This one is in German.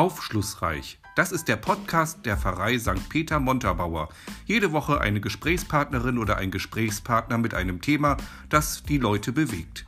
Aufschlussreich. Das ist der Podcast der Pfarrei St. Peter Montabaur. Jede Woche eine Gesprächspartnerin oder ein Gesprächspartner mit einem Thema, das die Leute bewegt.